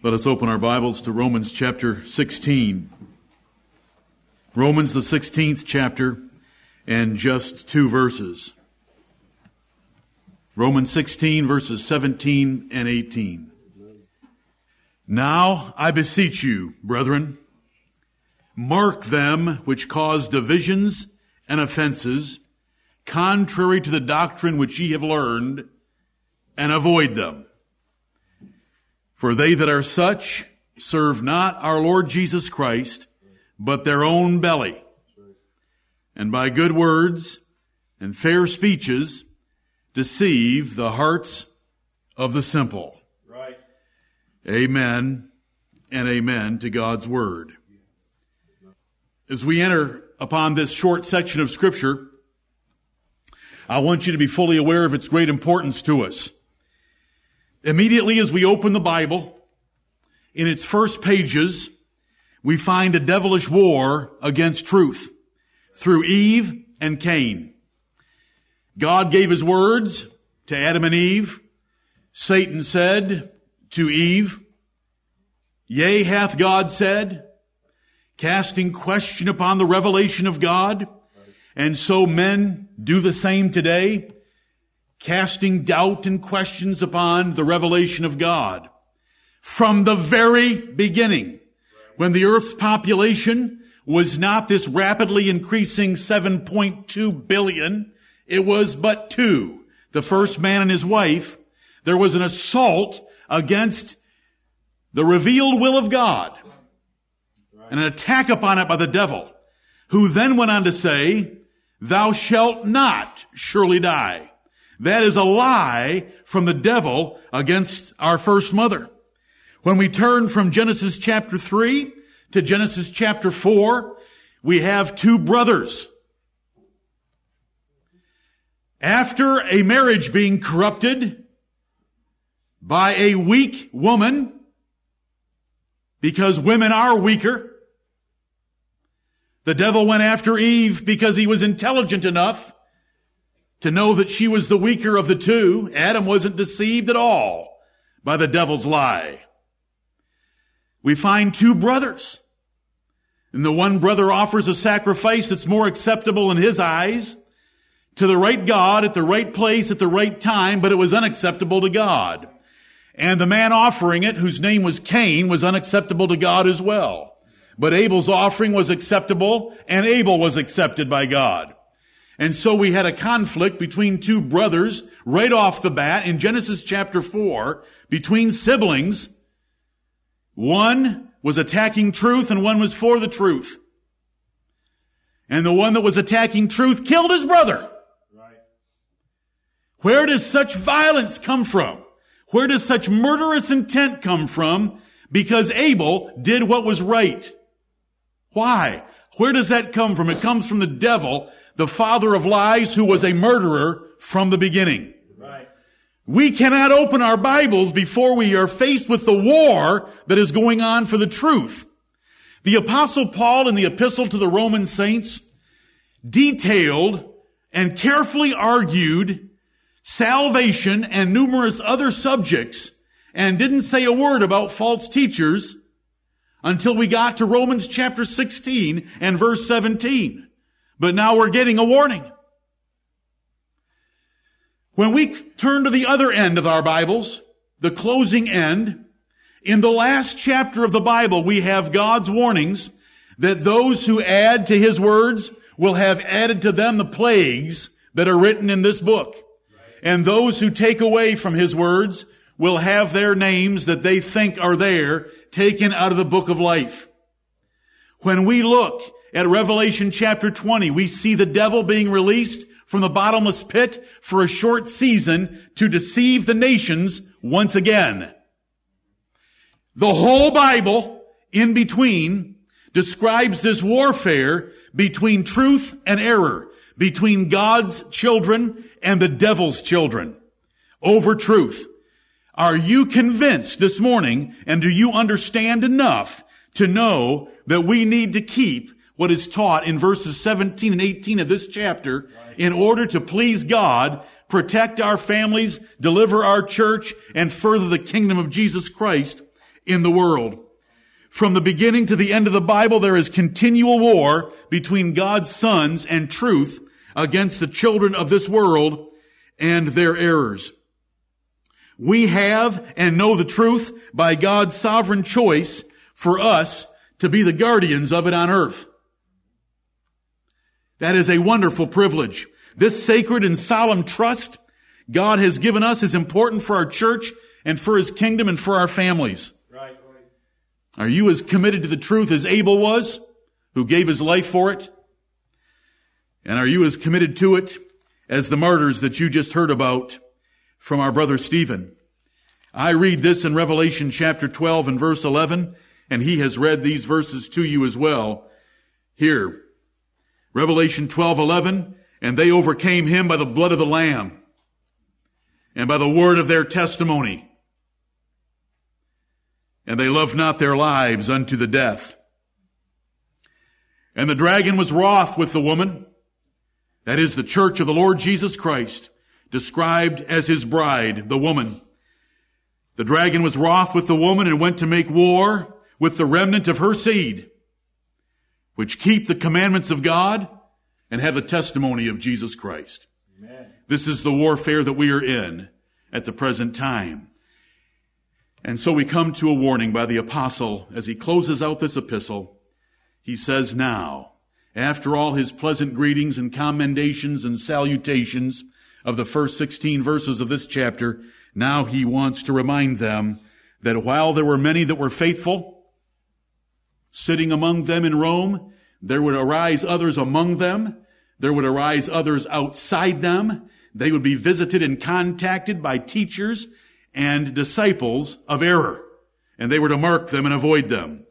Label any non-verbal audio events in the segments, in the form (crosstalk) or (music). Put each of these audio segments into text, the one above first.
Let us open our Bibles to Romans chapter 16. Romans, the 16th chapter, and just two verses. Romans 16, verses 17 and 18. Now I beseech you, brethren, mark them which cause divisions and offenses, contrary to the doctrine which ye have learned, and avoid them. For they that are such serve not our Lord Jesus Christ, but their own belly. And by good words and fair speeches deceive the hearts of the simple. Right. Amen and amen to God's word. As we enter upon this short section of scripture, I want you to be fully aware of its great importance to us. Immediately as we open the Bible, in its first pages, we find a devilish war against truth through Eve and Cain. God gave his words to Adam and Eve. Satan said to Eve, Yea, hath God said, casting question upon the revelation of God. And so men do the same today casting doubt and questions upon the revelation of God. From the very beginning, when the earth's population was not this rapidly increasing 7.2 billion, it was but two, the first man and his wife, there was an assault against the revealed will of God and an attack upon it by the devil, who then went on to say, thou shalt not surely die. That is a lie from the devil against our first mother. When we turn from Genesis chapter 3 to Genesis chapter 4, we have two brothers. After a marriage being corrupted by a weak woman, because women are weaker, the devil went after Eve because he was intelligent enough to know that she was the weaker of the two. Adam wasn't deceived at all by the devil's lie. We find two brothers. And the one brother offers a sacrifice that's more acceptable in his eyes to the right God at the right place at the right time, but it was unacceptable to God. And the man offering it, whose name was Cain, was unacceptable to God as well. But Abel's offering was acceptable and Abel was accepted by God. And so we had a conflict between two brothers right off the bat in Genesis chapter 4 between siblings. One was attacking truth and one was for the truth. And the one that was attacking truth killed his brother. Right. Where does such violence come from? Where does such murderous intent come from? Because Abel did what was right. Why? Where does that come from? It comes from the devil the father of lies who was a murderer from the beginning. Right. We cannot open our Bibles before we are faced with the war that is going on for the truth. The apostle Paul in the epistle to the Roman saints detailed and carefully argued salvation and numerous other subjects and didn't say a word about false teachers until we got to Romans chapter 16 and verse 17. But now we're getting a warning. When we turn to the other end of our Bibles, the closing end, in the last chapter of the Bible, we have God's warnings that those who add to His words will have added to them the plagues that are written in this book. And those who take away from His words will have their names that they think are there taken out of the book of life. When we look at Revelation chapter 20, we see the devil being released from the bottomless pit for a short season to deceive the nations once again. The whole Bible in between describes this warfare between truth and error, between God's children and the devil's children over truth. Are you convinced this morning and do you understand enough to know that we need to keep what is taught in verses 17 and 18 of this chapter in order to please God, protect our families, deliver our church, and further the kingdom of Jesus Christ in the world. From the beginning to the end of the Bible, there is continual war between God's sons and truth against the children of this world and their errors. We have and know the truth by God's sovereign choice for us to be the guardians of it on earth. That is a wonderful privilege. This sacred and solemn trust God has given us is important for our church and for His kingdom and for our families. Right. Are you as committed to the truth as Abel was, who gave his life for it? And are you as committed to it as the martyrs that you just heard about from our brother Stephen? I read this in Revelation chapter 12 and verse 11, and he has read these verses to you as well. Here, Revelation 12, 11, and they overcame him by the blood of the Lamb and by the word of their testimony. And they loved not their lives unto the death. And the dragon was wroth with the woman, that is the church of the Lord Jesus Christ, described as his bride, the woman. The dragon was wroth with the woman and went to make war with the remnant of her seed which keep the commandments of God and have the testimony of Jesus Christ. Amen. This is the warfare that we are in at the present time. And so we come to a warning by the apostle as he closes out this epistle. He says now, after all his pleasant greetings and commendations and salutations of the first 16 verses of this chapter, now he wants to remind them that while there were many that were faithful, sitting among them in Rome. There would arise others among them. There would arise others outside them. They would be visited and contacted by teachers and disciples of error. And they were to mark them and avoid them.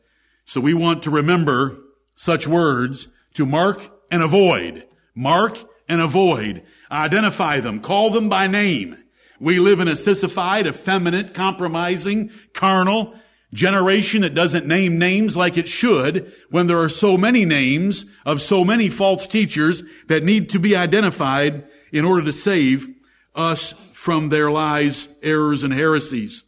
So we want to remember such words to mark and avoid. Mark and avoid. Identify them. Call them by name. We live in a sissified, effeminate, compromising, carnal, generation that doesn't name names like it should when there are so many names of so many false teachers that need to be identified in order to save us from their lies, errors, and heresies.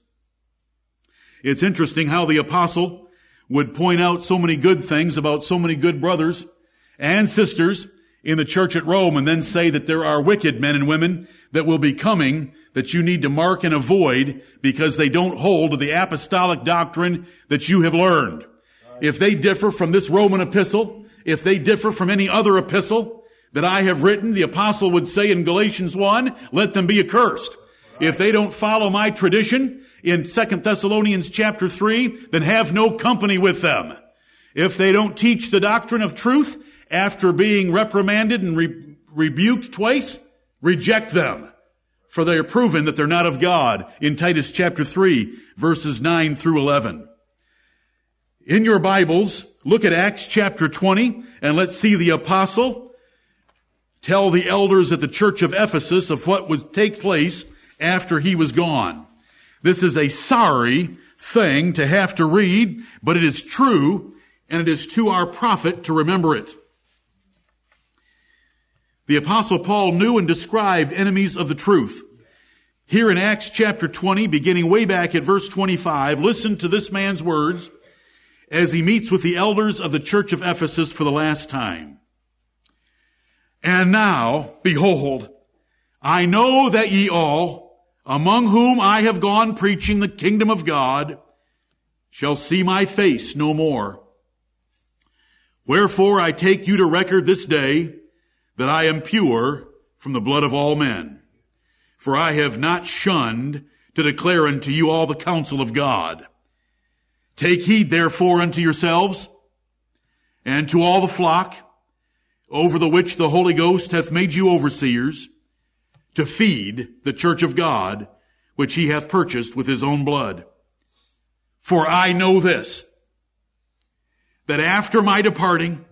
It's interesting how the apostle would point out so many good things about so many good brothers and sisters in the church at Rome and then say that there are wicked men and women that will be coming that you need to mark and avoid because they don't hold to the apostolic doctrine that you have learned. If they differ from this Roman epistle, if they differ from any other epistle that I have written, the apostle would say in Galatians 1, let them be accursed. If they don't follow my tradition in 2 Thessalonians chapter 3, then have no company with them. If they don't teach the doctrine of truth after being reprimanded and re- rebuked twice, reject them for they are proven that they're not of God in Titus chapter 3 verses 9 through 11. In your Bibles, look at Acts chapter 20 and let's see the apostle tell the elders at the church of Ephesus of what would take place after he was gone. This is a sorry thing to have to read, but it is true and it is to our profit to remember it. The apostle Paul knew and described enemies of the truth. Here in Acts chapter 20, beginning way back at verse 25, listen to this man's words as he meets with the elders of the church of Ephesus for the last time. And now, behold, I know that ye all, among whom I have gone preaching the kingdom of God, shall see my face no more. Wherefore I take you to record this day that I am pure from the blood of all men. For I have not shunned to declare unto you all the counsel of God. Take heed therefore unto yourselves and to all the flock over the which the Holy Ghost hath made you overseers to feed the church of God, which he hath purchased with his own blood. For I know this, that after my departing,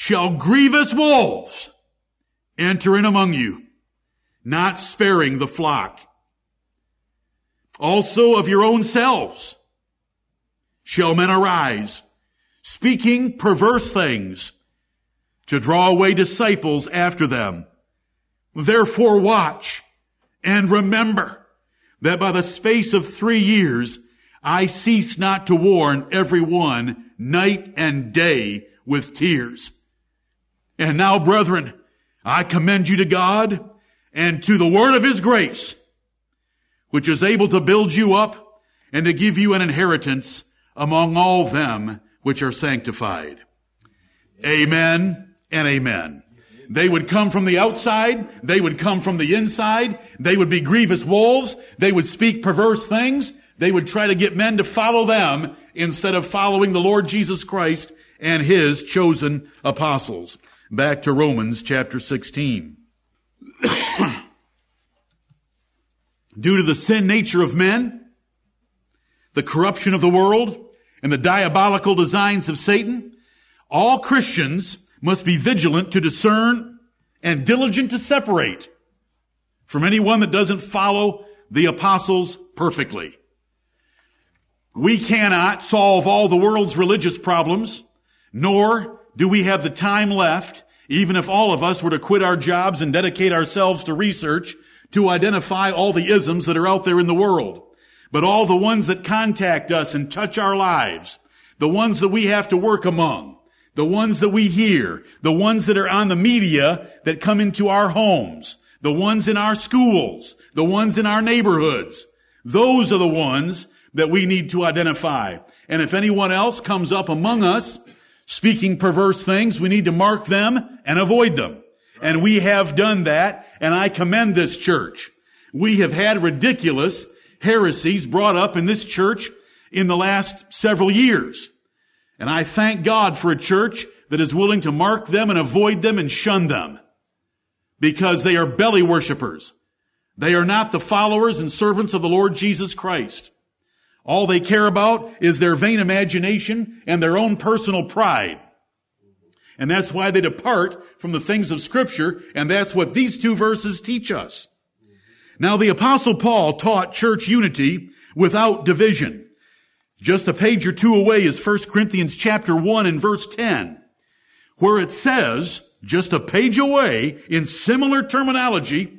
shall grievous wolves enter in among you, not sparing the flock. Also of your own selves shall men arise, speaking perverse things to draw away disciples after them. Therefore watch and remember that by the space of three years I cease not to warn everyone night and day with tears. And now, brethren, I commend you to God and to the word of his grace, which is able to build you up and to give you an inheritance among all them which are sanctified. Amen and amen. They would come from the outside. They would come from the inside. They would be grievous wolves. They would speak perverse things. They would try to get men to follow them instead of following the Lord Jesus Christ and his chosen apostles. Back to Romans chapter 16. (clears throat) Due to the sin nature of men, the corruption of the world, and the diabolical designs of Satan, all Christians must be vigilant to discern and diligent to separate from anyone that doesn't follow the apostles perfectly. We cannot solve all the world's religious problems, nor do we have the time left, even if all of us were to quit our jobs and dedicate ourselves to research to identify all the isms that are out there in the world. But all the ones that contact us and touch our lives, the ones that we have to work among, the ones that we hear, the ones that are on the media that come into our homes, the ones in our schools, the ones in our neighborhoods. Those are the ones that we need to identify. And if anyone else comes up among us speaking perverse things, we need to mark them and avoid them. And we have done that, and I commend this church. We have had ridiculous heresies brought up in this church in the last several years. And I thank God for a church that is willing to mark them and avoid them and shun them because they are belly worshippers. They are not the followers and servants of the Lord Jesus Christ. All they care about is their vain imagination and their own personal pride. And that's why they depart from the things of scripture. And that's what these two verses teach us. Now the apostle Paul taught church unity without division. Just a page or two away is 1 Corinthians chapter 1 and verse 10, where it says, just a page away in similar terminology,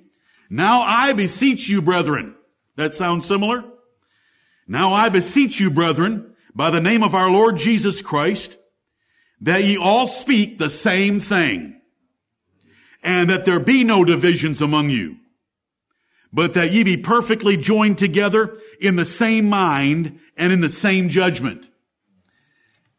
now I beseech you, brethren. That sounds similar? Now I beseech you, brethren, by the name of our Lord Jesus Christ, that ye all speak the same thing, and that there be no divisions among you, but that ye be perfectly joined together in the same mind and in the same judgment.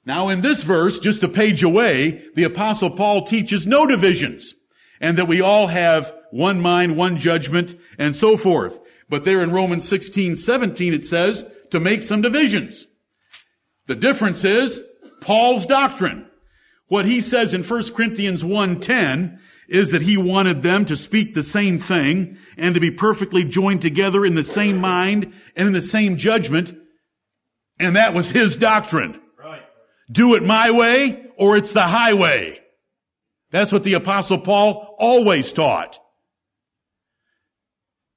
Now in this verse, just a page away, the apostle Paul teaches no divisions and that we all have one mind, one judgment and so forth. But there in Romans 16, 17 it says to make some divisions. The difference is Paul's doctrine. What he says in 1 Corinthians 1:10 is that he wanted them to speak the same thing and to be perfectly joined together in the same mind and in the same judgment and that was his doctrine. Right. Do it my way or it's the highway. That's what the apostle Paul always taught.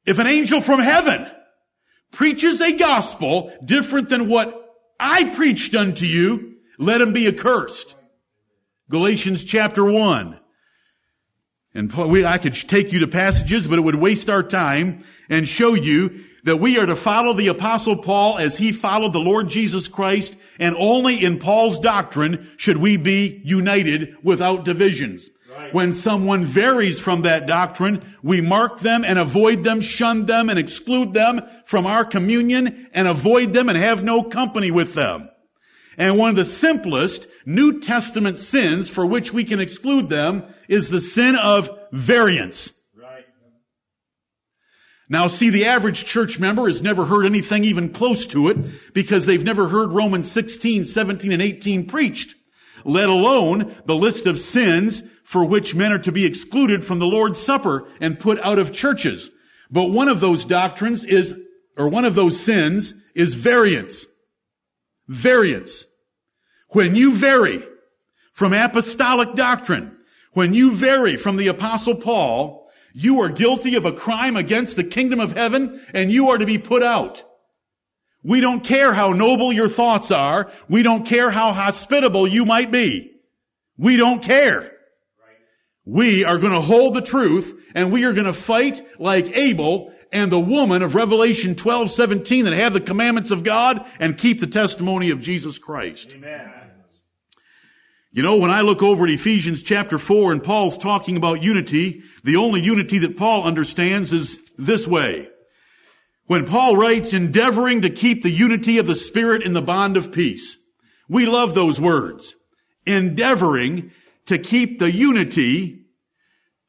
If an angel from heaven preaches a gospel different than what I preached unto you, let him be accursed. Galatians chapter 1. And we, I could take you to passages, but it would waste our time and show you that we are to follow the apostle Paul as he followed the Lord Jesus Christ and only in Paul's doctrine should we be united without divisions. Right. When someone varies from that doctrine, we mark them and avoid them, shun them and exclude them from our communion and avoid them and have no company with them. And one of the simplest New Testament sins for which we can exclude them is the sin of variance. Now see, the average church member has never heard anything even close to it because they've never heard Romans 16, 17, and 18 preached, let alone the list of sins for which men are to be excluded from the Lord's Supper and put out of churches. But one of those doctrines is, or one of those sins is variance. Variance. When you vary from apostolic doctrine, when you vary from the apostle Paul, you are guilty of a crime against the kingdom of heaven and you are to be put out. We don't care how noble your thoughts are. We don't care how hospitable you might be. We don't care. We are going to hold the truth and we are going to fight like Abel and the woman of Revelation 12, 17 that have the commandments of God and keep the testimony of Jesus Christ. Amen. You know, when I look over at Ephesians chapter 4 and Paul's talking about unity, the only unity that Paul understands is this way. When Paul writes, endeavoring to keep the unity of the Spirit in the bond of peace. We love those words. Endeavoring to keep the unity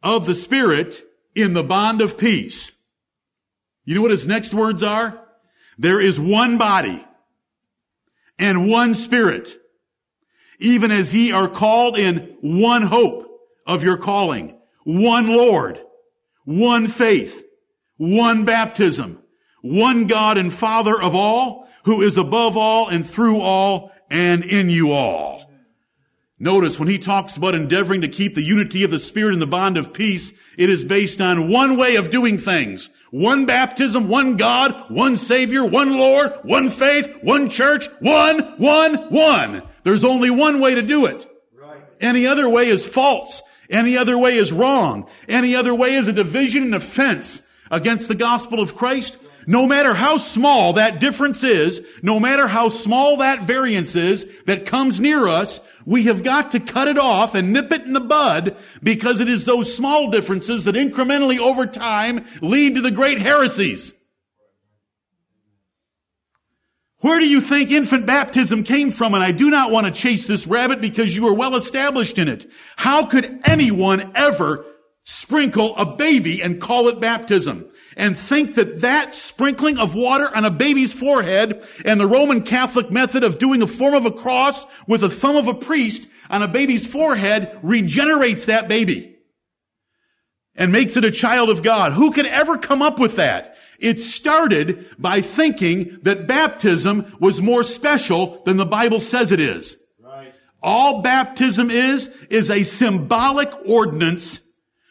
of the Spirit in the bond of peace. You know what his next words are? There is one body and one Spirit, even as ye are called in one hope of your calling, one Lord, one faith, one baptism, one God and Father of all, who is above all and through all and in you all. Notice when he talks about endeavoring to keep the unity of the Spirit in the bond of peace, it is based on one way of doing things. One baptism, one God, one Savior, one Lord, one faith, one church, one, one, one. There's only one way to do it. Right. Any other way is false. Any other way is wrong. Any other way is a division and offense against the gospel of Christ. No matter how small that difference is, no matter how small that variance is that comes near us, we have got to cut it off and nip it in the bud because it is those small differences that incrementally over time lead to the great heresies. Where do you think infant baptism came from? And I do not want to chase this rabbit because you are well established in it. How could anyone ever sprinkle a baby and call it baptism? And think that that sprinkling of water on a baby's forehead and the Roman Catholic method of doing a form of a cross with the thumb of a priest on a baby's forehead regenerates that baby and makes it a child of God. Who could ever come up with that? It started by thinking that baptism was more special than the Bible says it is. Right. All baptism is, is a symbolic ordinance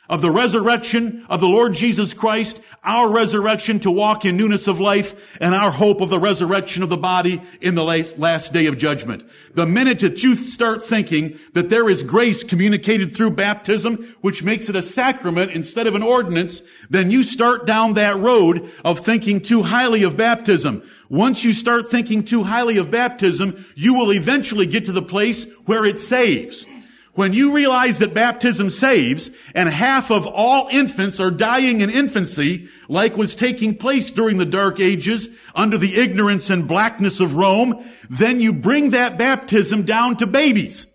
of the resurrection of the Lord Jesus Christ our resurrection to walk in newness of life, and our hope of the resurrection of the body in the last day of judgment. The minute that you start thinking that there is grace communicated through baptism, which makes it a sacrament instead of an ordinance, then you start down that road of thinking too highly of baptism. Once you start thinking too highly of baptism, you will eventually get to the place where it saves. When you realize that baptism saves and half of all infants are dying in infancy, like was taking place during the dark ages under the ignorance and blackness of Rome, then you bring that baptism down to babies.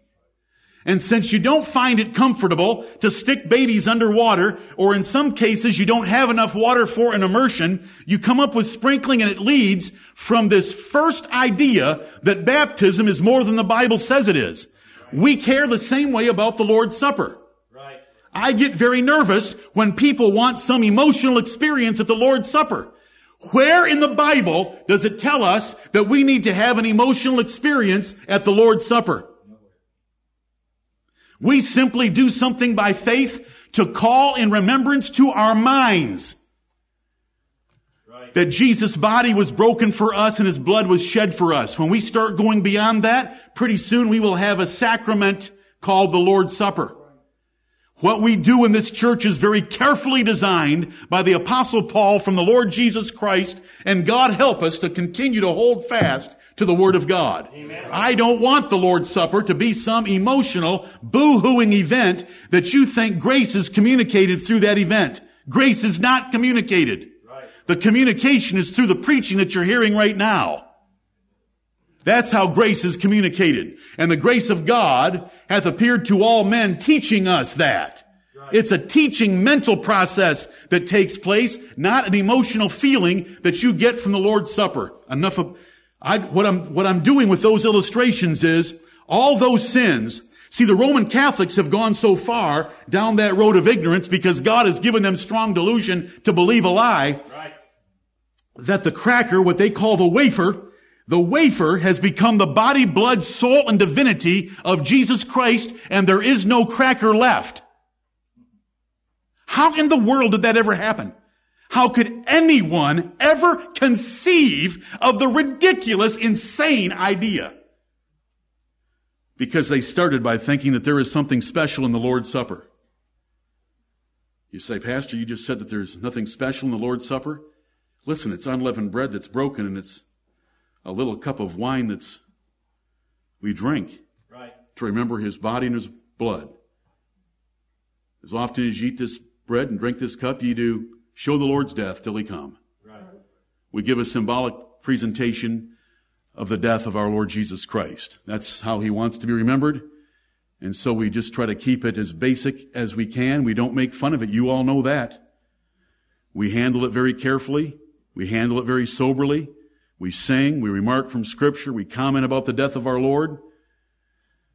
And since you don't find it comfortable to stick babies underwater, or in some cases you don't have enough water for an immersion, you come up with sprinkling and it leads from this first idea that baptism is more than the Bible says it is. We care the same way about the Lord's Supper. Right. I get very nervous when people want some emotional experience at the Lord's Supper. Where in the Bible does it tell us that we need to have an emotional experience at the Lord's Supper? We simply do something by faith to call in remembrance to our minds that Jesus' body was broken for us and his blood was shed for us. When we start going beyond that, pretty soon we will have a sacrament called the Lord's Supper. What we do in this church is very carefully designed by the apostle Paul from the Lord Jesus Christ, and God help us to continue to hold fast to the Word of God. Amen. I don't want the Lord's Supper to be some emotional, boo-hooing event that you think grace is communicated through that event. Grace is not communicated. The communication is through the preaching that you're hearing right now. That's how grace is communicated. And the grace of God hath appeared to all men teaching us that. It's a teaching mental process that takes place, not an emotional feeling that you get from the Lord's Supper. Enough of, I, what I'm, what I'm doing with those illustrations is all those sins See, the Roman Catholics have gone so far down that road of ignorance because God has given them strong delusion to believe a lie right that the cracker, what they call the wafer, the wafer has become the body, blood, soul, and divinity of Jesus Christ, and there is no cracker left. How in the world did that ever happen? How could anyone ever conceive of the ridiculous, insane idea? Because they started by thinking that there is something special in the Lord's Supper. You say, Pastor, you just said that there's nothing special in the Lord's Supper? Listen, it's unleavened bread that's broken and it's a little cup of wine that's we drink Right. to remember his body and his blood. As often as ye eat this bread and drink this cup, ye do show the Lord's death till he come. Right. We give a symbolic presentation of the death of our Lord Jesus Christ. That's how he wants to be remembered. And so we just try to keep it as basic as we can. We don't make fun of it. You all know that. We handle it very carefully. We handle it very soberly. We sing. We remark from scripture. We comment about the death of our Lord.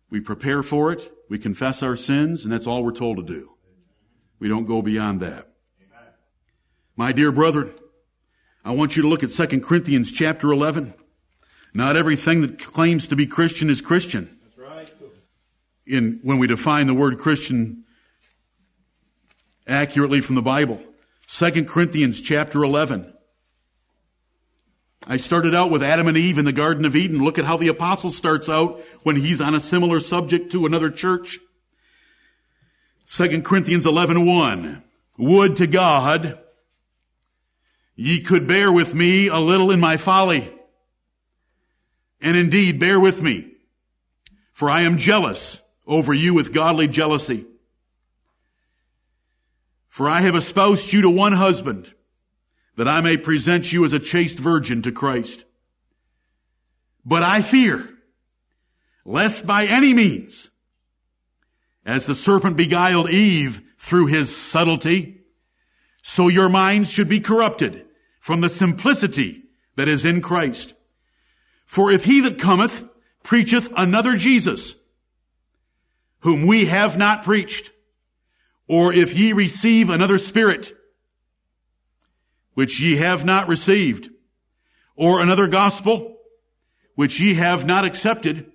We prepare for it. We confess our sins, and that's all we're told to do. We don't go beyond that. My dear brethren, I want you to look at 2 Corinthians chapter 11. Not everything that claims to be Christian is Christian. That's right. In, when we define the word Christian accurately from the Bible. 2 Corinthians chapter 11. I started out with Adam and Eve in the Garden of Eden. Look at how the apostle starts out when he's on a similar subject to another church. 2 Corinthians 11, 1. Would to God ye could bear with me a little in my folly. And indeed, bear with me, for I am jealous over you with godly jealousy. For I have espoused you to one husband, that I may present you as a chaste virgin to Christ. But I fear, lest by any means, as the serpent beguiled Eve through his subtlety, so your minds should be corrupted from the simplicity that is in Christ. For if he that cometh preacheth another Jesus, whom we have not preached, or if ye receive another spirit, which ye have not received, or another gospel, which ye have not accepted,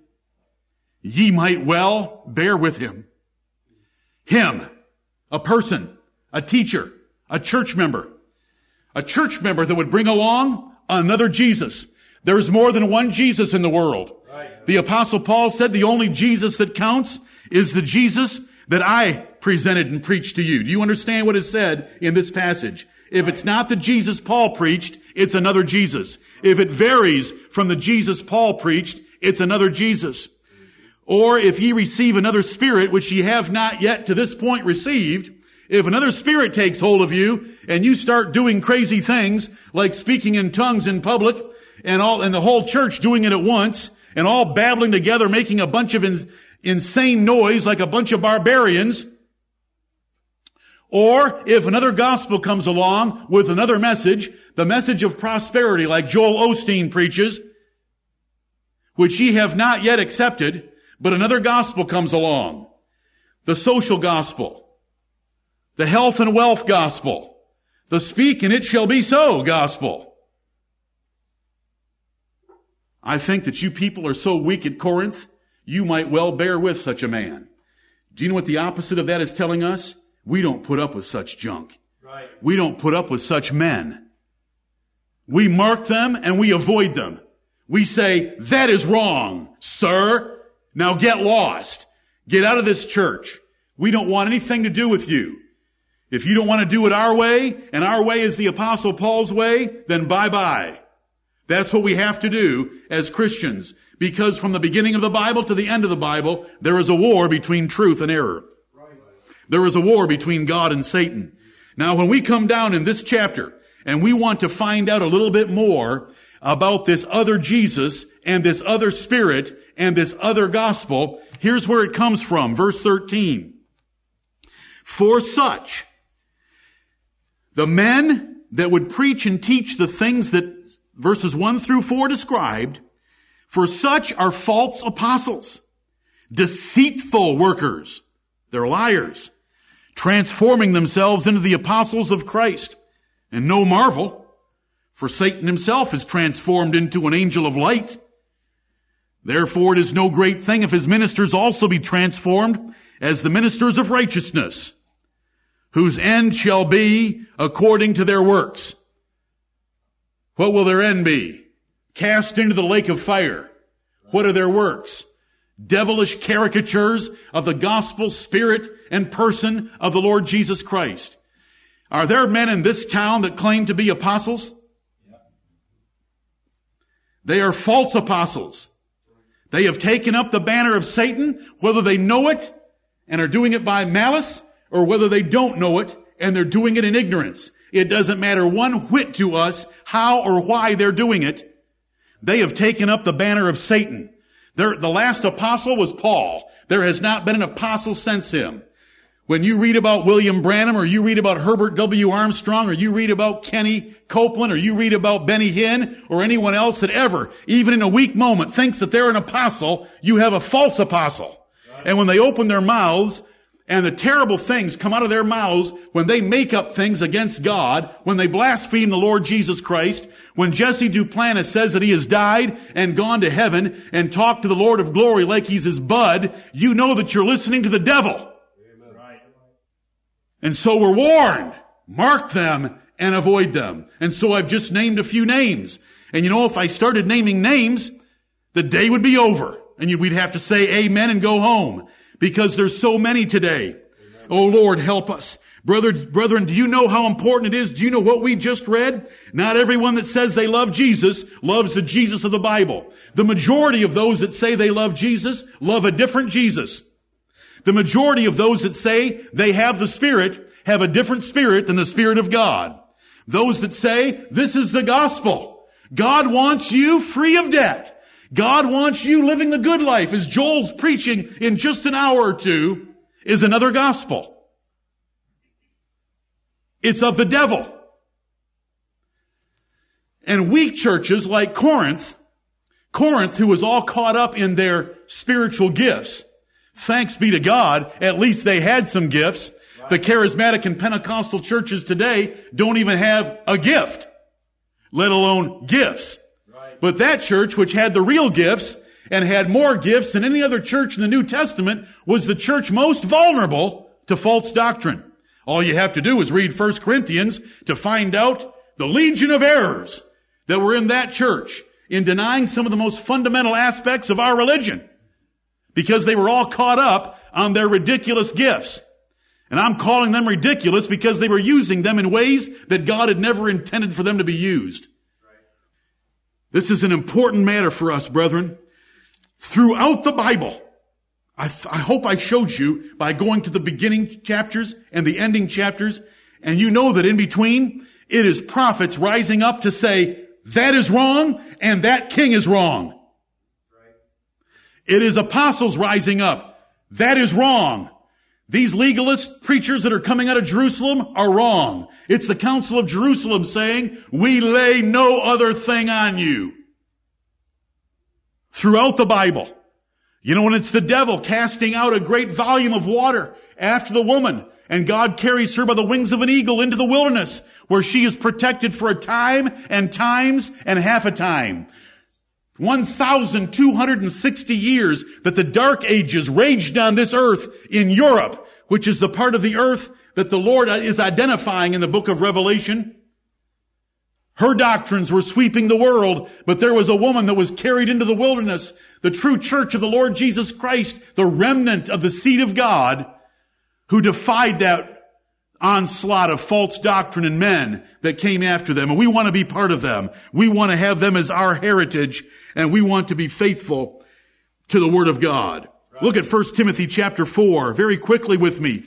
ye might well bear with him. Him, a person, a teacher, a church member, a church member that would bring along another Jesus. There's more than one Jesus in the world. Right. The apostle Paul said the only Jesus that counts is the Jesus that I presented and preached to you. Do you understand what is said in this passage? If it's not the Jesus Paul preached, it's another Jesus. If it varies from the Jesus Paul preached, it's another Jesus. Or if ye receive another spirit, which ye have not yet to this point received, if another spirit takes hold of you and you start doing crazy things like speaking in tongues in public and all, and the whole church doing it at once and all babbling together, making a bunch of in, insane noise like a bunch of barbarians, or if another gospel comes along with another message, the message of prosperity like Joel Osteen preaches, which ye have not yet accepted, but another gospel comes along. The social gospel. The health and wealth gospel. The speak and it shall be so gospel. I think that you people are so weak at Corinth, you might well bear with such a man. Do you know what the opposite of that is telling us? We don't put up with such junk. Right. We don't put up with such men. We mark them and we avoid them. We say, that is wrong, sir. Now get lost. Get out of this church. We don't want anything to do with you. If you don't want to do it our way, and our way is the apostle Paul's way, then bye bye. That's what we have to do as Christians. Because from the beginning of the Bible to the end of the Bible, there is a war between truth and error. There is a war between God and Satan. Now when we come down in this chapter and we want to find out a little bit more about this other Jesus and this other spirit and this other gospel, here's where it comes from. Verse 13. For such, the men that would preach and teach the things that verses 1 through 4 described, for such are false apostles, deceitful workers. They're liars, transforming themselves into the apostles of Christ. And no marvel, for Satan himself is transformed into an angel of light. Therefore it is no great thing if his ministers also be transformed as the ministers of righteousness, whose end shall be according to their works. What will their end be? Cast into the lake of fire. What are their works? Devilish caricatures of the gospel spirit and person of the Lord Jesus Christ. Are there men in this town that claim to be apostles? They are false apostles. They have taken up the banner of Satan, whether they know it and are doing it by malice, or whether they don't know it and they're doing it in ignorance. It doesn't matter one whit to us how or why they're doing it. They have taken up the banner of Satan. They're, the last apostle was Paul. There has not been an apostle since him. When you read about William Branham or you read about Herbert W. Armstrong or you read about Kenny Copeland or you read about Benny Hinn or anyone else that ever, even in a weak moment, thinks that they're an apostle, you have a false apostle. And when they open their mouths and the terrible things come out of their mouths when they make up things against God, when they blaspheme the Lord Jesus Christ, when Jesse Duplantis says that he has died and gone to heaven and talked to the Lord of glory like he's his bud, you know that you're listening to the devil. And so we're warned. Mark them and avoid them. And so I've just named a few names. And you know, if I started naming names, the day would be over. And we'd have to say amen and go home. Because there's so many today. Amen. Oh Lord, help us. Brother, brethren, do you know how important it is? Do you know what we just read? Not everyone that says they love Jesus loves the Jesus of the Bible. The majority of those that say they love Jesus love a different Jesus. The majority of those that say they have the Spirit have a different spirit than the Spirit of God. Those that say this is the gospel. God wants you free of debt. God wants you living the good life as Joel's preaching in just an hour or two is another gospel. It's of the devil. And weak churches like Corinth, Corinth who was all caught up in their spiritual gifts, Thanks be to God, at least they had some gifts. The charismatic and Pentecostal churches today don't even have a gift, let alone gifts. But that church, which had the real gifts and had more gifts than any other church in the New Testament, was the church most vulnerable to false doctrine. All you have to do is read 1 Corinthians to find out the legion of errors that were in that church in denying some of the most fundamental aspects of our religion because they were all caught up on their ridiculous gifts. And I'm calling them ridiculous because they were using them in ways that God had never intended for them to be used. This is an important matter for us, brethren. Throughout the Bible, I, th- I hope I showed you by going to the beginning chapters and the ending chapters, and you know that in between, it is prophets rising up to say, that is wrong, and that king is wrong. It is apostles rising up. That is wrong. These legalist preachers that are coming out of Jerusalem are wrong. It's the Council of Jerusalem saying, we lay no other thing on you. Throughout the Bible. You know, when it's the devil casting out a great volume of water after the woman, and God carries her by the wings of an eagle into the wilderness, where she is protected for a time and times and half a time. 1,260 years that the dark ages raged on this earth in Europe, which is the part of the earth that the Lord is identifying in the book of Revelation. Her doctrines were sweeping the world, but there was a woman that was carried into the wilderness, the true church of the Lord Jesus Christ, the remnant of the seed of God, who defied that onslaught of false doctrine and men that came after them. And we want to be part of them. We want to have them as our heritage and we want to be faithful to the Word of God. Right. Look at 1 Timothy chapter 4 very quickly with me.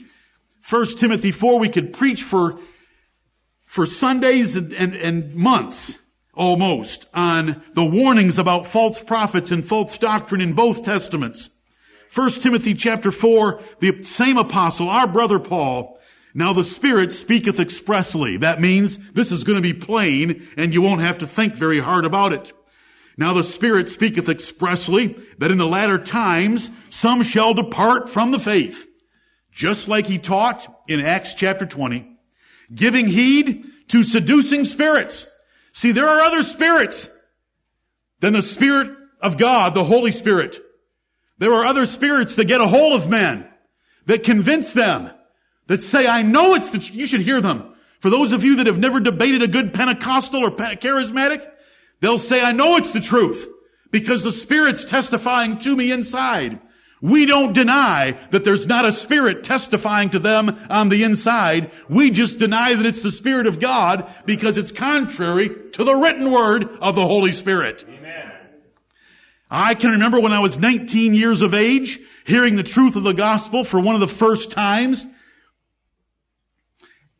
1 Timothy 4, we could preach for, for Sundays and, and, and months almost on the warnings about false prophets and false doctrine in both testaments. 1 Timothy chapter 4, the same apostle, our brother Paul, now the Spirit speaketh expressly. That means this is going to be plain and you won't have to think very hard about it. Now the Spirit speaketh expressly that in the latter times some shall depart from the faith, just like he taught in Acts chapter 20, giving heed to seducing spirits. See, there are other spirits than the Spirit of God, the Holy Spirit. There are other spirits that get a hold of men, that convince them, that say, I know it's the, you should hear them. For those of you that have never debated a good Pentecostal or charismatic, They'll say, I know it's the truth because the Spirit's testifying to me inside. We don't deny that there's not a spirit testifying to them on the inside. We just deny that it's the Spirit of God because it's contrary to the written word of the Holy Spirit. Amen. I can remember when I was 19 years of age, hearing the truth of the gospel for one of the first times.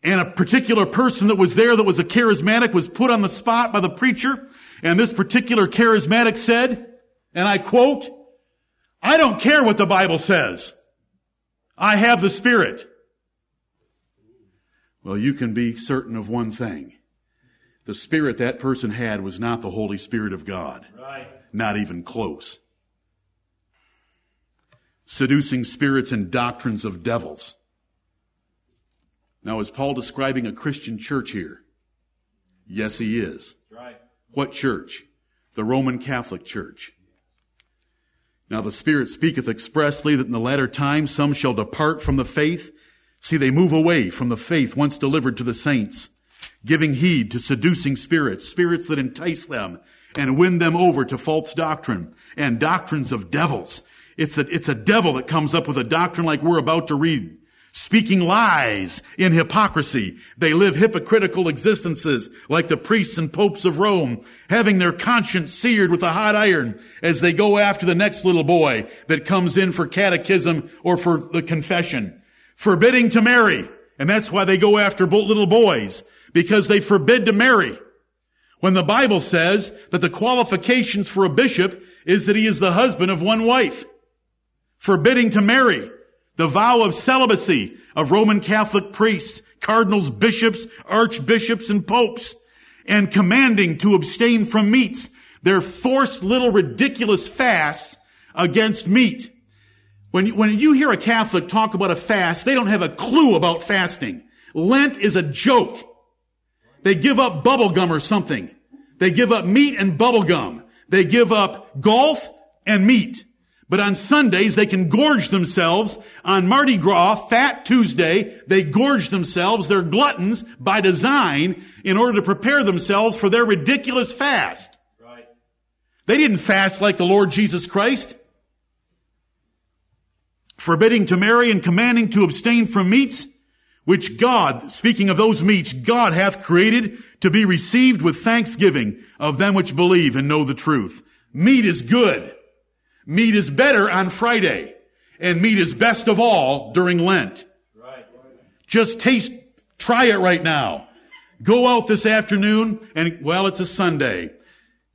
And a particular person that was there that was a charismatic was put on the spot by the preacher. And this particular charismatic said, and I quote, I don't care what the Bible says. I have the Spirit. Well, you can be certain of one thing. The Spirit that person had was not the Holy Spirit of God. Right. Not even close. Seducing spirits and doctrines of devils. Now, is Paul describing a Christian church here? Yes, he is. Right. What church? The Roman Catholic Church. Now the Spirit speaketh expressly that in the latter time some shall depart from the faith. See, they move away from the faith once delivered to the saints, giving heed to seducing spirits, spirits that entice them and win them over to false doctrine and doctrines of devils. It's a, it's a devil that comes up with a doctrine like we're about to read speaking lies in hypocrisy. They live hypocritical existences like the priests and popes of Rome, having their conscience seared with a hot iron as they go after the next little boy that comes in for catechism or for the confession. Forbidding to marry. And that's why they go after little boys, because they forbid to marry. When the Bible says that the qualifications for a bishop is that he is the husband of one wife. Forbidding to marry the vow of celibacy of Roman Catholic priests, cardinals, bishops, archbishops, and popes, and commanding to abstain from meats. They're forced little ridiculous fasts against meat. When, when you hear a Catholic talk about a fast, they don't have a clue about fasting. Lent is a joke. They give up bubble gum or something. They give up meat and bubble gum. They give up golf and meat. But on Sundays, they can gorge themselves. On Mardi Gras, Fat Tuesday, they gorge themselves. They're gluttons by design in order to prepare themselves for their ridiculous fast. Right. They didn't fast like the Lord Jesus Christ. Forbidding to marry and commanding to abstain from meats, which God, speaking of those meats, God hath created to be received with thanksgiving of them which believe and know the truth. Meat is good. Meat is better on Friday. And meat is best of all during Lent. Right. Just taste, try it right now. Go out this afternoon and, well, it's a Sunday.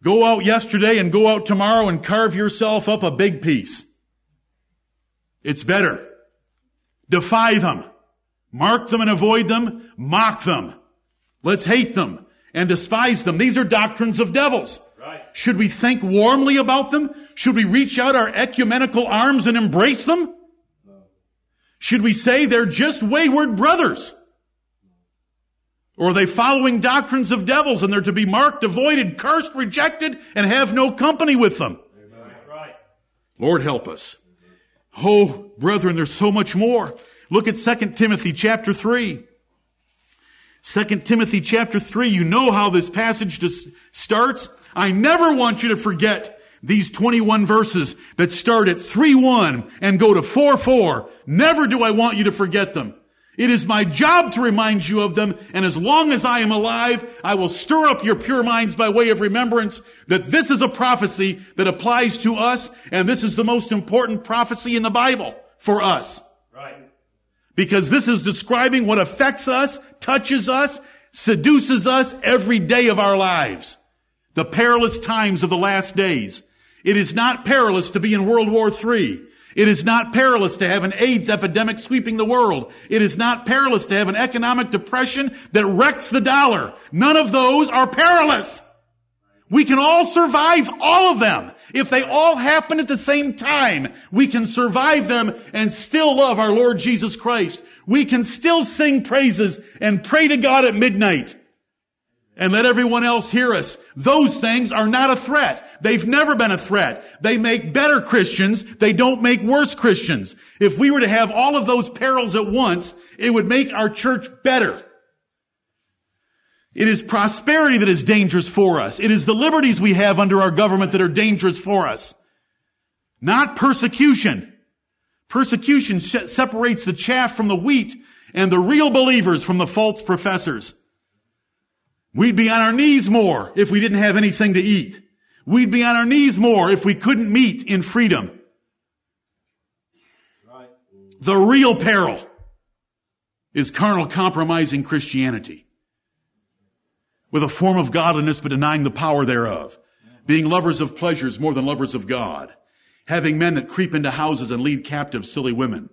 Go out yesterday and go out tomorrow and carve yourself up a big piece. It's better. Defy them. Mark them and avoid them. Mock them. Let's hate them and despise them. These are doctrines of devils. Should we think warmly about them? Should we reach out our ecumenical arms and embrace them? Should we say they're just wayward brothers? Or are they following doctrines of devils and they're to be marked, avoided, cursed, rejected, and have no company with them? Lord help us. Oh, brethren, there's so much more. Look at 2 Timothy chapter 3. 2 Timothy chapter 3, you know how this passage just starts. I never want you to forget these 21 verses that start at 3-1 and go to 4-4. Never do I want you to forget them. It is my job to remind you of them, and as long as I am alive, I will stir up your pure minds by way of remembrance that this is a prophecy that applies to us, and this is the most important prophecy in the Bible for us. Right. Because this is describing what affects us, touches us, seduces us every day of our lives. The perilous times of the last days. It is not perilous to be in World War III. It is not perilous to have an AIDS epidemic sweeping the world. It is not perilous to have an economic depression that wrecks the dollar. None of those are perilous. We can all survive all of them. If they all happen at the same time, we can survive them and still love our Lord Jesus Christ. We can still sing praises and pray to God at midnight and let everyone else hear us. Those things are not a threat. They've never been a threat. They make better Christians. They don't make worse Christians. If we were to have all of those perils at once, it would make our church better. It is prosperity that is dangerous for us. It is the liberties we have under our government that are dangerous for us. Not persecution. Persecution separates the chaff from the wheat and the real believers from the false professors. We'd be on our knees more if we didn't have anything to eat. We'd be on our knees more if we couldn't meet in freedom. Right. The real peril is carnal compromising Christianity with a form of godliness but denying the power thereof, being lovers of pleasures more than lovers of God, having men that creep into houses and lead captive silly women,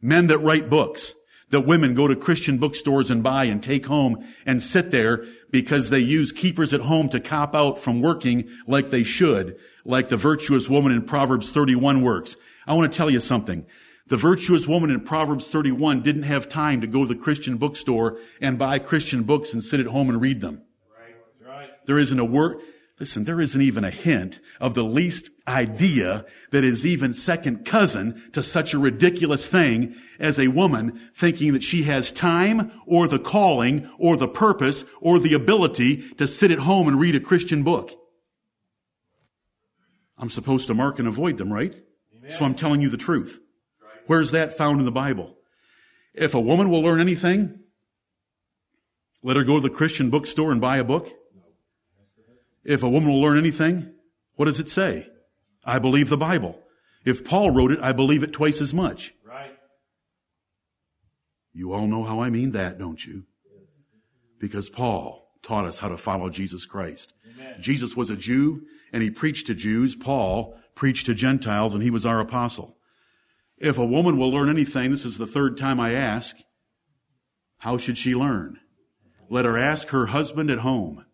men that write books, that women go to Christian bookstores and buy and take home and sit there because they use keepers at home to cop out from working like they should, like the virtuous woman in Proverbs 31 works. I want to tell you something. The virtuous woman in Proverbs 31 didn't have time to go to the Christian bookstore and buy Christian books and sit at home and read them. Right. Right. There isn't a word, listen, there isn't even a hint of the least idea that is even second cousin to such a ridiculous thing as a woman thinking that she has time or the calling or the purpose or the ability to sit at home and read a Christian book. I'm supposed to mark and avoid them, right? So I'm telling you the truth. Where's that found in the Bible? If a woman will learn anything, let her go to the Christian bookstore and buy a book. If a woman will learn anything, what does it say? I believe the Bible. If Paul wrote it, I believe it twice as much. Right. You all know how I mean that, don't you? Because Paul taught us how to follow Jesus Christ. Amen. Jesus was a Jew and he preached to Jews. Paul preached to Gentiles and he was our apostle. If a woman will learn anything, this is the third time I ask, how should she learn? Let her ask her husband at home.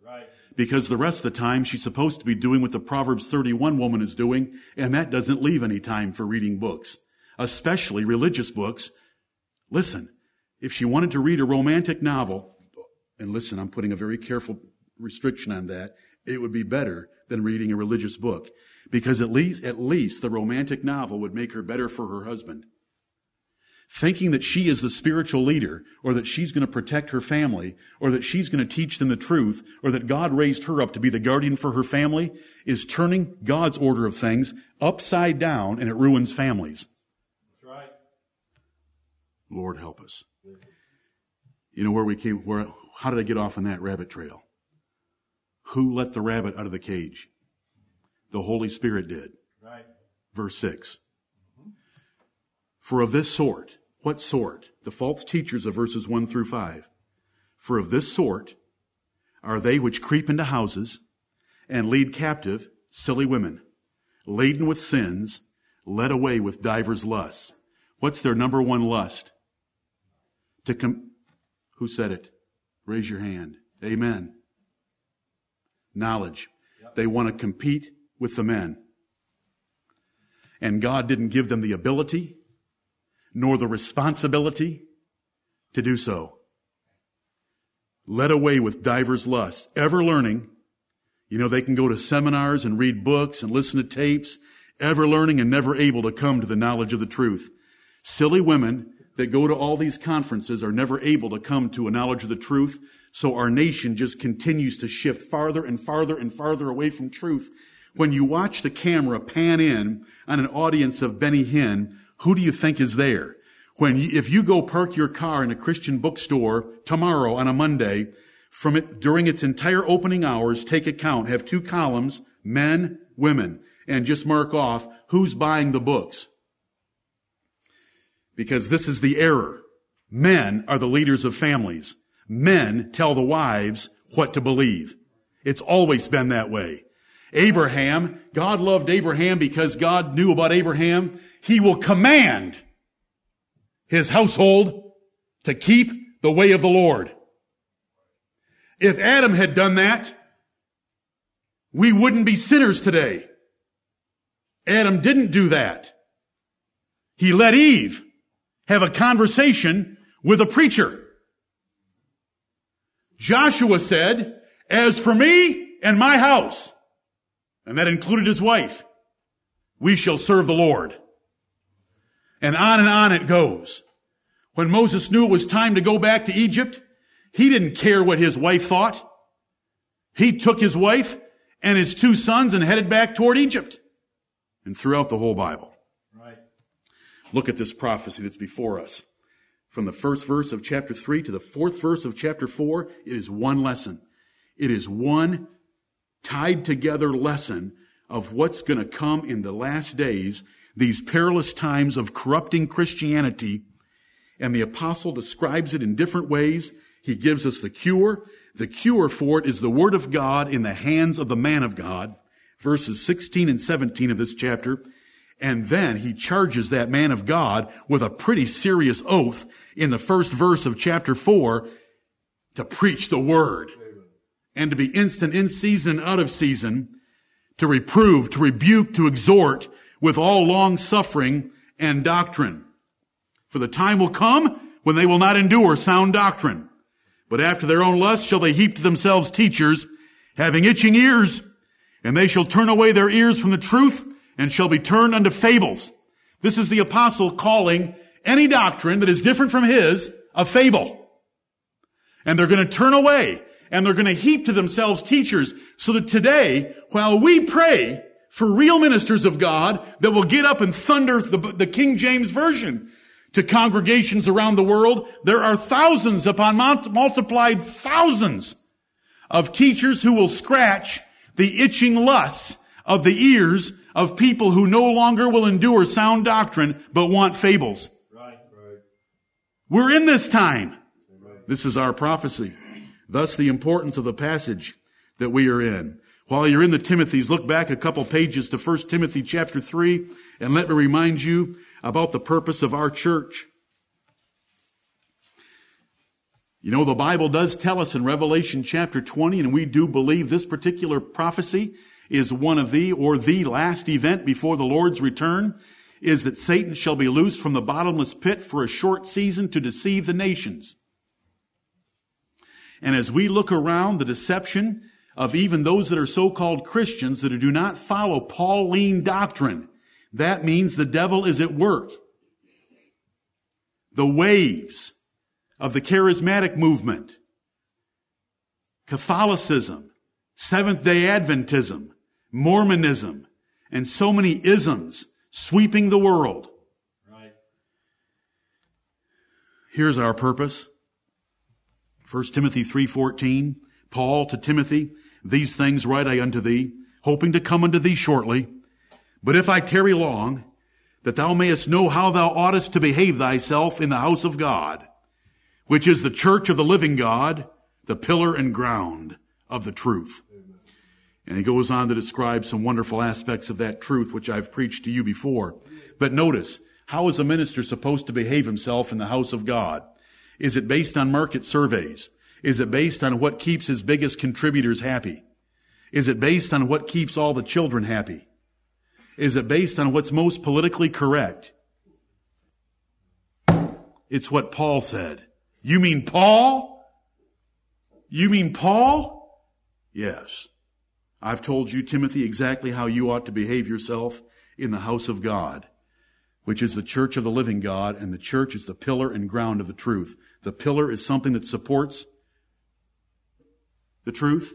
Because the rest of the time she's supposed to be doing what the Proverbs 31 woman is doing, and that doesn't leave any time for reading books, especially religious books. Listen, if she wanted to read a romantic novel, and listen, I'm putting a very careful restriction on that, it would be better than reading a religious book. Because at least, at least the romantic novel would make her better for her husband. Thinking that she is the spiritual leader, or that she's going to protect her family, or that she's going to teach them the truth, or that God raised her up to be the guardian for her family, is turning God's order of things upside down and it ruins families. That's right. Lord help us. You know where we came, where, how did I get off on that rabbit trail? Who let the rabbit out of the cage? The Holy Spirit did. Right. Verse 6. For of this sort, what sort? The false teachers of verses 1 through 5. For of this sort are they which creep into houses and lead captive silly women, laden with sins, led away with divers lusts. What's their number one lust? To com- Who said it? Raise your hand. Amen. Knowledge. They want to compete with the men. And God didn't give them the ability nor the responsibility to do so. Led away with divers lusts, ever learning. You know, they can go to seminars and read books and listen to tapes, ever learning and never able to come to the knowledge of the truth. Silly women that go to all these conferences are never able to come to a knowledge of the truth. So our nation just continues to shift farther and farther and farther away from truth. When you watch the camera pan in on an audience of Benny Hinn, who do you think is there? When you, if you go park your car in a Christian bookstore tomorrow on a Monday, from it during its entire opening hours, take account, have two columns, men, women, and just mark off who's buying the books. Because this is the error. Men are the leaders of families. Men tell the wives what to believe. It's always been that way. Abraham, God loved Abraham because God knew about Abraham. He will command his household to keep the way of the Lord. If Adam had done that, we wouldn't be sinners today. Adam didn't do that. He let Eve have a conversation with a preacher. Joshua said, as for me and my house, and that included his wife, we shall serve the Lord. And on and on it goes. When Moses knew it was time to go back to Egypt, he didn't care what his wife thought. He took his wife and his two sons and headed back toward Egypt. And throughout the whole Bible. Right. Look at this prophecy that's before us. From the first verse of chapter 3 to the fourth verse of chapter 4, it is one lesson. It is one tied together lesson of what's going to come in the last days, these perilous times of corrupting Christianity. And the apostle describes it in different ways. He gives us the cure. The cure for it is the word of God in the hands of the man of God. Verses 16 and 17 of this chapter. And then he charges that man of God with a pretty serious oath in the first verse of chapter 4 to preach the word and to be instant in season and out of season, to reprove, to rebuke, to exhort with all long suffering and doctrine. For the time will come when they will not endure sound doctrine, but after their own lust shall they heap to themselves teachers, having itching ears, and they shall turn away their ears from the truth and shall be turned unto fables. This is the apostle calling any doctrine that is different from his a fable. And they're going to turn away and they're going to heap to themselves teachers so that today, while we pray for real ministers of God that will get up and thunder the, the King James Version to congregations around the world, there are thousands upon multiplied thousands of teachers who will scratch the itching lusts of the ears of people who no longer will endure sound doctrine but want fables. Right, right. We're in this time. This is our prophecy. Thus the importance of the passage that we are in. While you're in the Timothy's, look back a couple pages to 1 Timothy chapter 3 and let me remind you about the purpose of our church. You know, the Bible does tell us in Revelation chapter 20, and we do believe this particular prophecy is one of the or the last event before the Lord's return, is that Satan shall be loosed from the bottomless pit for a short season to deceive the nations. And as we look around the deception of even those that are so-called Christians that do not follow Pauline doctrine, that means the devil is at work. The waves of the charismatic movement, Catholicism, Seventh day Adventism, Mormonism, and so many isms sweeping the world. Right. Here's our purpose. 1 Timothy 3:14, Paul to Timothy, these things write I unto thee, hoping to come unto thee shortly. But if I tarry long, that thou mayest know how thou oughtest to behave thyself in the house of God, which is the church of the living God, the pillar and ground of the truth. And he goes on to describe some wonderful aspects of that truth, which I've preached to you before. But notice, how is a minister supposed to behave himself in the house of God? Is it based on market surveys? Is it based on what keeps his biggest contributors happy? Is it based on what keeps all the children happy? Is it based on what's most politically correct? It's what Paul said. You mean Paul? You mean Paul? Yes. I've told you, Timothy, exactly how you ought to behave yourself in the house of God, which is the church of the living God, and the church is the pillar and ground of the truth. The pillar is something that supports the truth.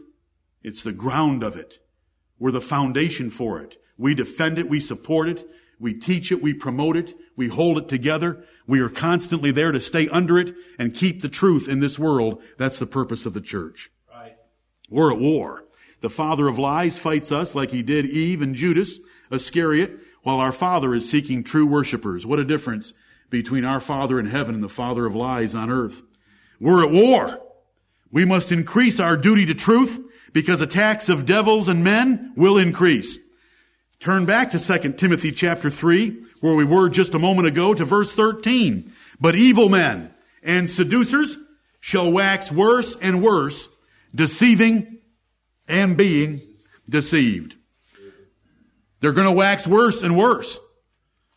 It's the ground of it. We're the foundation for it. We defend it. We support it. We teach it. We promote it. We hold it together. We are constantly there to stay under it and keep the truth in this world. That's the purpose of the church. Right. We're at war. The father of lies fights us like he did Eve and Judas Iscariot, while our father is seeking true worshipers. What a difference between our Father in heaven and the Father of lies on earth. We're at war. We must increase our duty to truth because attacks of devils and men will increase. Turn back to 2 Timothy chapter 3, where we were just a moment ago to verse 13. But evil men and seducers shall wax worse and worse, deceiving and being deceived. They're going to wax worse and worse.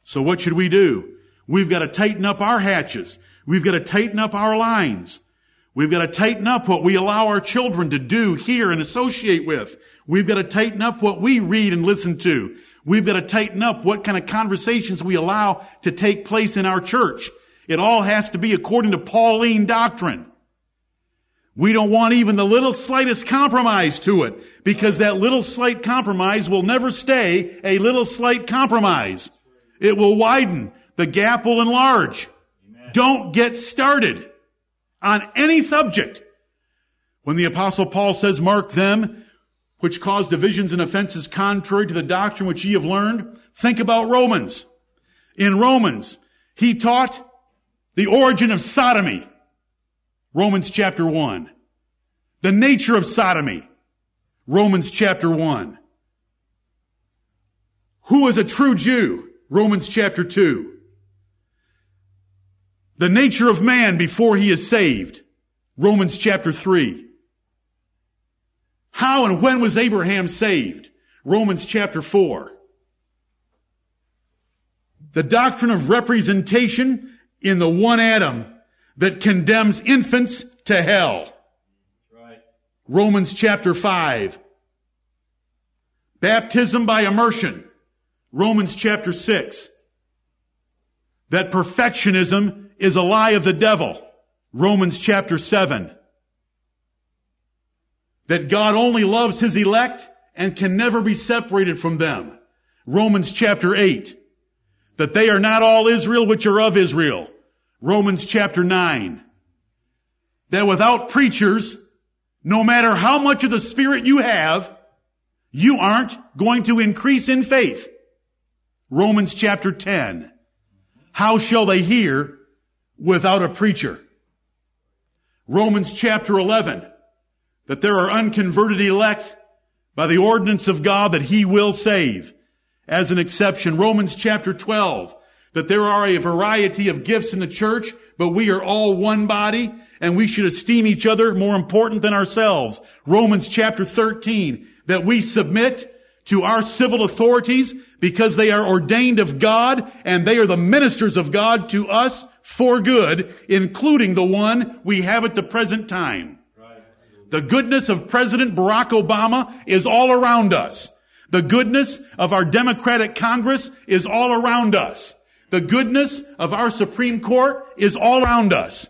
So what should we do? We've got to tighten up our hatches. We've got to tighten up our lines. We've got to tighten up what we allow our children to do, hear, and associate with. We've got to tighten up what we read and listen to. We've got to tighten up what kind of conversations we allow to take place in our church. It all has to be according to Pauline doctrine. We don't want even the little slightest compromise to it because that little slight compromise will never stay a little slight compromise. It will widen. The gap will enlarge. Amen. Don't get started on any subject. When the apostle Paul says, mark them which cause divisions and offenses contrary to the doctrine which ye have learned. Think about Romans. In Romans, he taught the origin of sodomy. Romans chapter 1. The nature of sodomy. Romans chapter 1. Who is a true Jew? Romans chapter 2. The nature of man before he is saved. Romans chapter 3. How and when was Abraham saved? Romans chapter 4. The doctrine of representation in the one Adam that condemns infants to hell. Right. Romans chapter 5. Baptism by immersion. Romans chapter 6. That perfectionism is a lie of the devil. Romans chapter 7. That God only loves his elect and can never be separated from them. Romans chapter 8. That they are not all Israel which are of Israel. Romans chapter 9. That without preachers, no matter how much of the Spirit you have, you aren't going to increase in faith. Romans chapter 10. How shall they hear without a preacher? Romans chapter 11. That there are unconverted elect by the ordinance of God that he will save. As an exception, Romans chapter 12. That there are a variety of gifts in the church, but we are all one body and we should esteem each other more important than ourselves. Romans chapter 13. That we submit to our civil authorities because they are ordained of God and they are the ministers of God to us for good, including the one we have at the present time. The goodness of President Barack Obama is all around us. The goodness of our Democratic Congress is all around us. The goodness of our Supreme Court is all around us.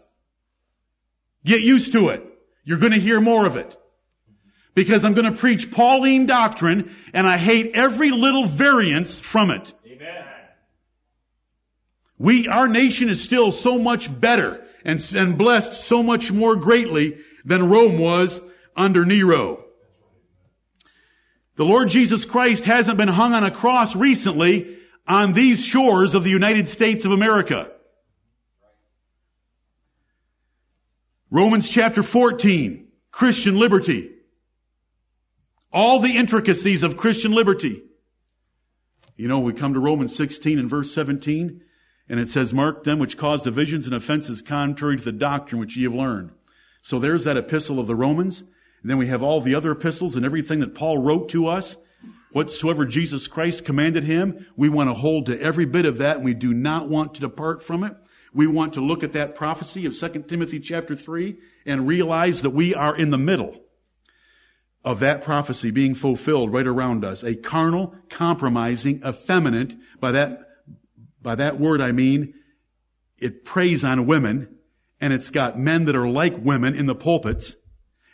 Get used to it. You're going to hear more of it. Because I'm going to preach Pauline doctrine and I hate every little variance from it. Amen. We, our nation is still so much better and, and blessed so much more greatly than Rome was under Nero. The Lord Jesus Christ hasn't been hung on a cross recently on these shores of the United States of America. Romans chapter 14, Christian liberty. All the intricacies of Christian liberty. You know, we come to Romans 16 and verse 17, and it says, Mark them which cause divisions and offenses contrary to the doctrine which ye have learned. So there's that epistle of the Romans. And then we have all the other epistles and everything that Paul wrote to us. Whatsoever Jesus Christ commanded him, we want to hold to every bit of that and we do not want to depart from it. We want to look at that prophecy of 2 Timothy chapter 3 and realize that we are in the middle of that prophecy being fulfilled right around us. A carnal, compromising, effeminate, by that, by that word I mean, it preys on women and it's got men that are like women in the pulpits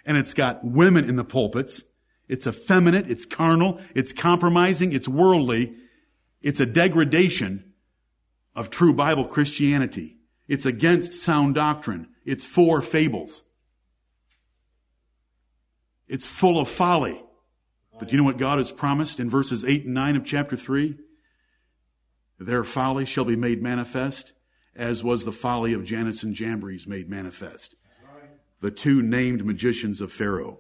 and it's got women in the pulpits. It's effeminate, it's carnal, it's compromising, it's worldly. It's a degradation of true Bible Christianity. It's against sound doctrine. It's for fables. It's full of folly. But do you know what God has promised in verses 8 and 9 of chapter 3? Their folly shall be made manifest, as was the folly of Jannes and Jambres made manifest. The two named magicians of Pharaoh.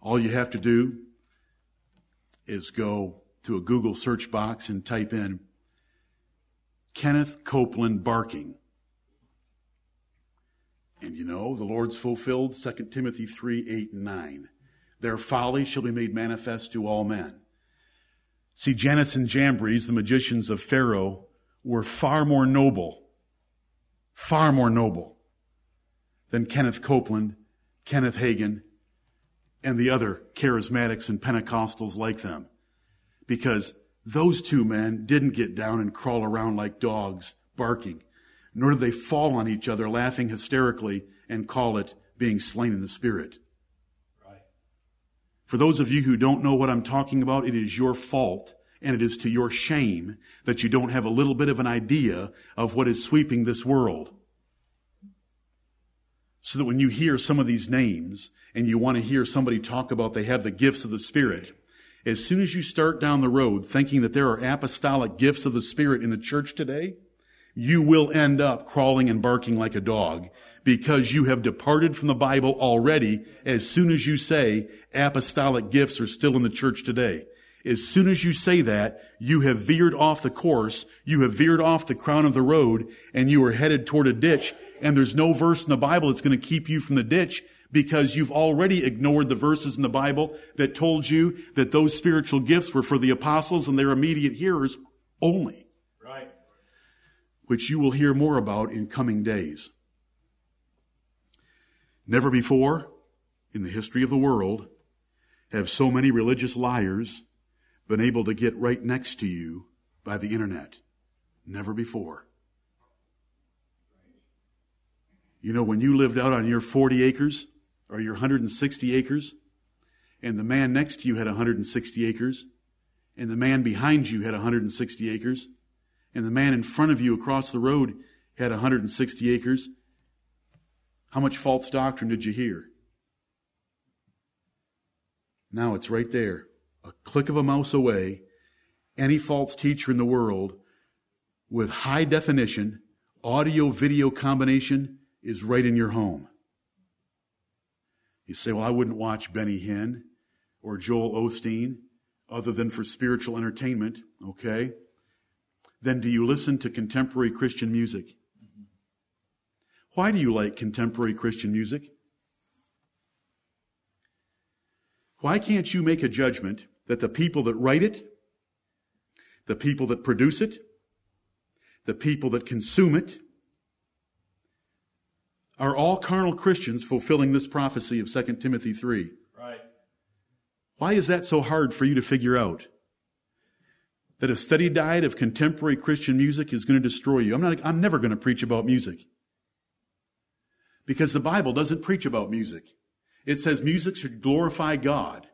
All you have to do is go to a Google search box and type in Kenneth Copeland barking. And you know, the Lord's fulfilled 2 Timothy 3, 8, and 9. Their folly shall be made manifest to all men. See, Jannes and Jambres, the magicians of Pharaoh, were far more noble, far more noble than Kenneth Copeland, Kenneth Hagin, and the other charismatics and Pentecostals like them. Because those two men didn't get down and crawl around like dogs barking, nor did they fall on each other laughing hysterically and call it being slain in the spirit. Right. For those of you who don't know what I'm talking about, it is your fault and it is to your shame that you don't have a little bit of an idea of what is sweeping this world. So that when you hear some of these names and you want to hear somebody talk about they have the gifts of the Spirit, as soon as you start down the road thinking that there are apostolic gifts of the Spirit in the church today, you will end up crawling and barking like a dog because you have departed from the Bible already as soon as you say apostolic gifts are still in the church today. As soon as you say that, you have veered off the course, you have veered off the crown of the road, and you are headed toward a ditch, and there's no verse in the Bible that's going to keep you from the ditch because you've already ignored the verses in the Bible that told you that those spiritual gifts were for the apostles and their immediate hearers only. Right. Which you will hear more about in coming days. Never before in the history of the world have so many religious liars been able to get right next to you by the internet. Never before. You know, when you lived out on your 40 acres or your 160 acres, and the man next to you had 160 acres, and the man behind you had 160 acres, and the man in front of you across the road had 160 acres, how much false doctrine did you hear? Now it's right there. A click of a mouse away. Any false teacher in the world with high definition, audio video combination is right in your home. You say, well, I wouldn't watch Benny Hinn or Joel Osteen other than for spiritual entertainment. Okay. Then do you listen to contemporary Christian music? Why do you like contemporary Christian music? Why can't you make a judgment that the people that write it, the people that produce it, the people that consume it, are all carnal Christians fulfilling this prophecy of 2 Timothy 3? Right. Why is that so hard for you to figure out? That a steady diet of contemporary Christian music is going to destroy you. I'm not, I'm never going to preach about music. Because the Bible doesn't preach about music. It says music should glorify God.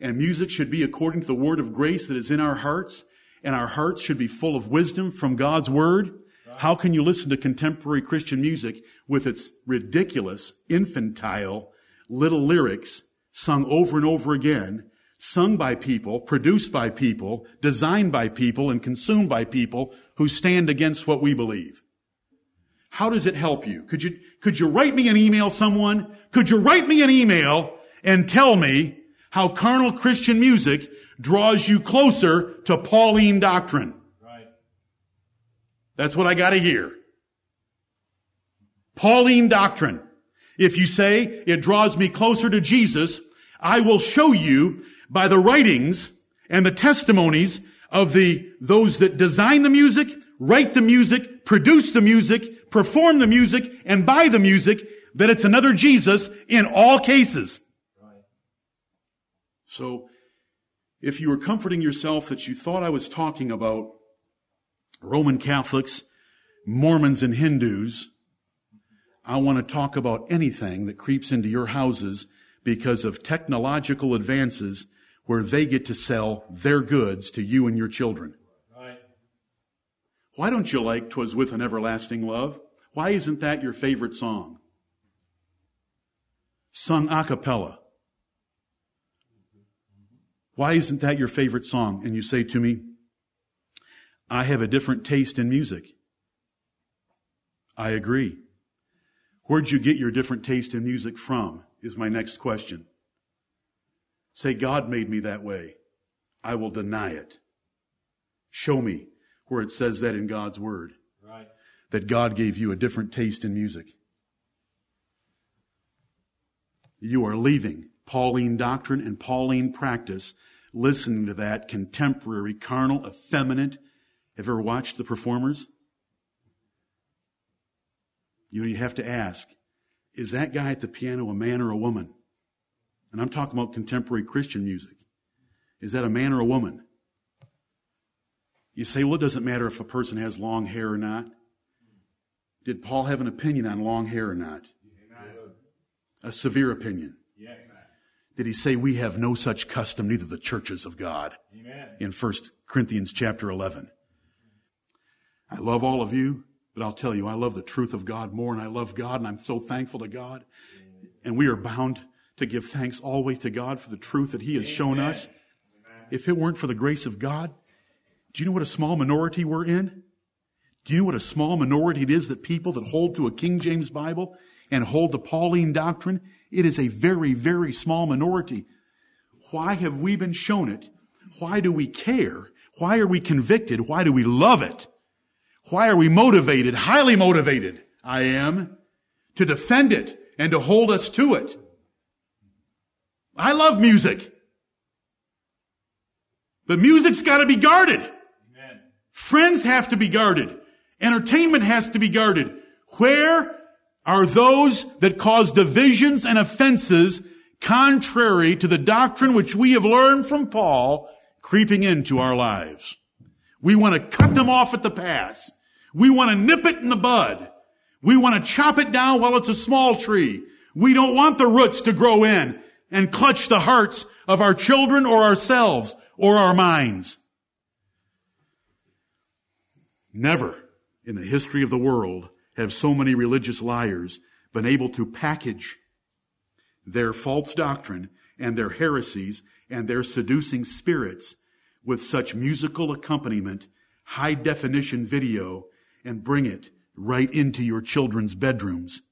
And music should be according to the word of grace that is in our hearts. And our hearts should be full of wisdom from God's word. How can you listen to contemporary Christian music with its ridiculous, infantile, little lyrics sung over and over again, sung by people, produced by people, designed by people, and consumed by people who stand against what we believe? How does it help you? Could you, could you write me an email, someone? Could you write me an email and tell me how carnal Christian music draws you closer to Pauline doctrine? That's what I gotta hear. Pauline doctrine. If you say it draws me closer to Jesus, I will show you by the writings and the testimonies of the, those that design the music, write the music, produce the music, perform the music, and buy the music, that it's another Jesus in all cases. So, if you were comforting yourself that you thought I was talking about Roman Catholics, Mormons, and Hindus, I want to talk about anything that creeps into your houses because of technological advances where they get to sell their goods to you and your children. Right. Why don't you like "Twas with an Everlasting Love"? Why isn't that your favorite song? Sung a cappella. Why isn't that your favorite song? And you say to me, I have a different taste in music. I agree. Where'd you get your different taste in music from? Is my next question. Say, God made me that way. I will deny it. Show me where it says that in God's Word. Right. That God gave you a different taste in music. You are leaving Pauline doctrine and Pauline practice, listening to that contemporary, carnal, effeminate. Have you ever watched the performers? You know, you have to ask, is that guy at the piano a man or a woman? And I'm talking about contemporary Christian music. Is that a man or a woman? You say, well, it doesn't matter if a person has long hair or not. Did Paul have an opinion on long hair or not? A severe opinion. Yes. Did he say we have no such custom, neither the churches of God? Amen. In 1 Corinthians chapter 11. I love all of you, But I'll tell you, I love the truth of God more and I love God and I'm so thankful to God. And we are bound to give thanks always to God for the truth that He has shown us. If it weren't for the grace of God, do you know what a small minority we're in? Do you know what a small minority it is that people that hold to a King James Bible and hold the Pauline doctrine? It is a very, very small minority. Why have we been shown it? Why do we care? Why are we convicted? Why do we love it? Why are we motivated, highly motivated? I am to defend it and to hold us to it. I love music. But music's gotta be guarded. Amen. Friends have to be guarded. Entertainment has to be guarded. Where are those that cause divisions and offenses contrary to the doctrine which we have learned from Paul creeping into our lives? We want to cut them off at the pass. We want to nip it in the bud. We want to chop it down while it's a small tree. We don't want the roots to grow in and clutch the hearts of our children or ourselves or our minds. Never in the history of the world have so many religious liars been able to package their false doctrine and their heresies and their seducing spirits with such musical accompaniment, high definition video, and bring it right into your children's bedrooms.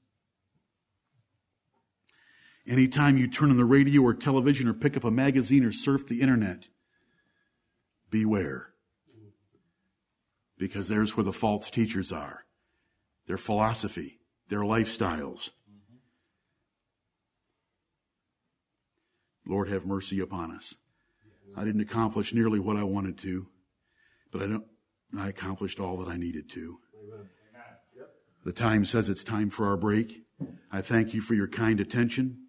Anytime you turn on the radio or television or pick up a magazine or surf the internet, beware. Because there's where the false teachers are. Their philosophy, their lifestyles. Lord, have mercy upon us. I didn't accomplish nearly what I wanted to, but I, don't, I accomplished all that I needed to. The time says it's time for our break. I thank you for your kind attention.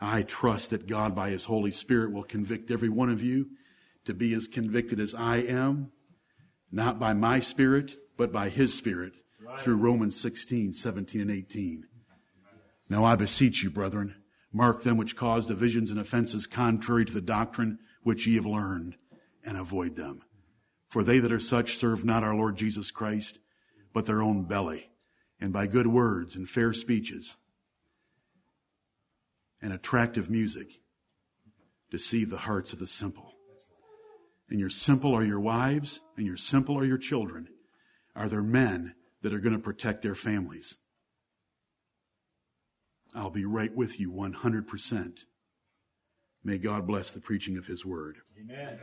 I trust that God, by His Holy Spirit, will convict every one of you to be as convicted as I am, not by my spirit, but by His Spirit right. through Romans 16, 17, and 18. Now I beseech you, brethren, mark them which cause divisions and offenses contrary to the doctrine which ye have learned, and avoid them. For they that are such serve not our Lord Jesus Christ, but their own belly, and by good words and fair speeches and attractive music deceive the hearts of the simple. And your simple are your wives, and your simple are your children. Are there men that are going to protect their families? I'll be right with you 100%. May God bless the preaching of His word. Amen.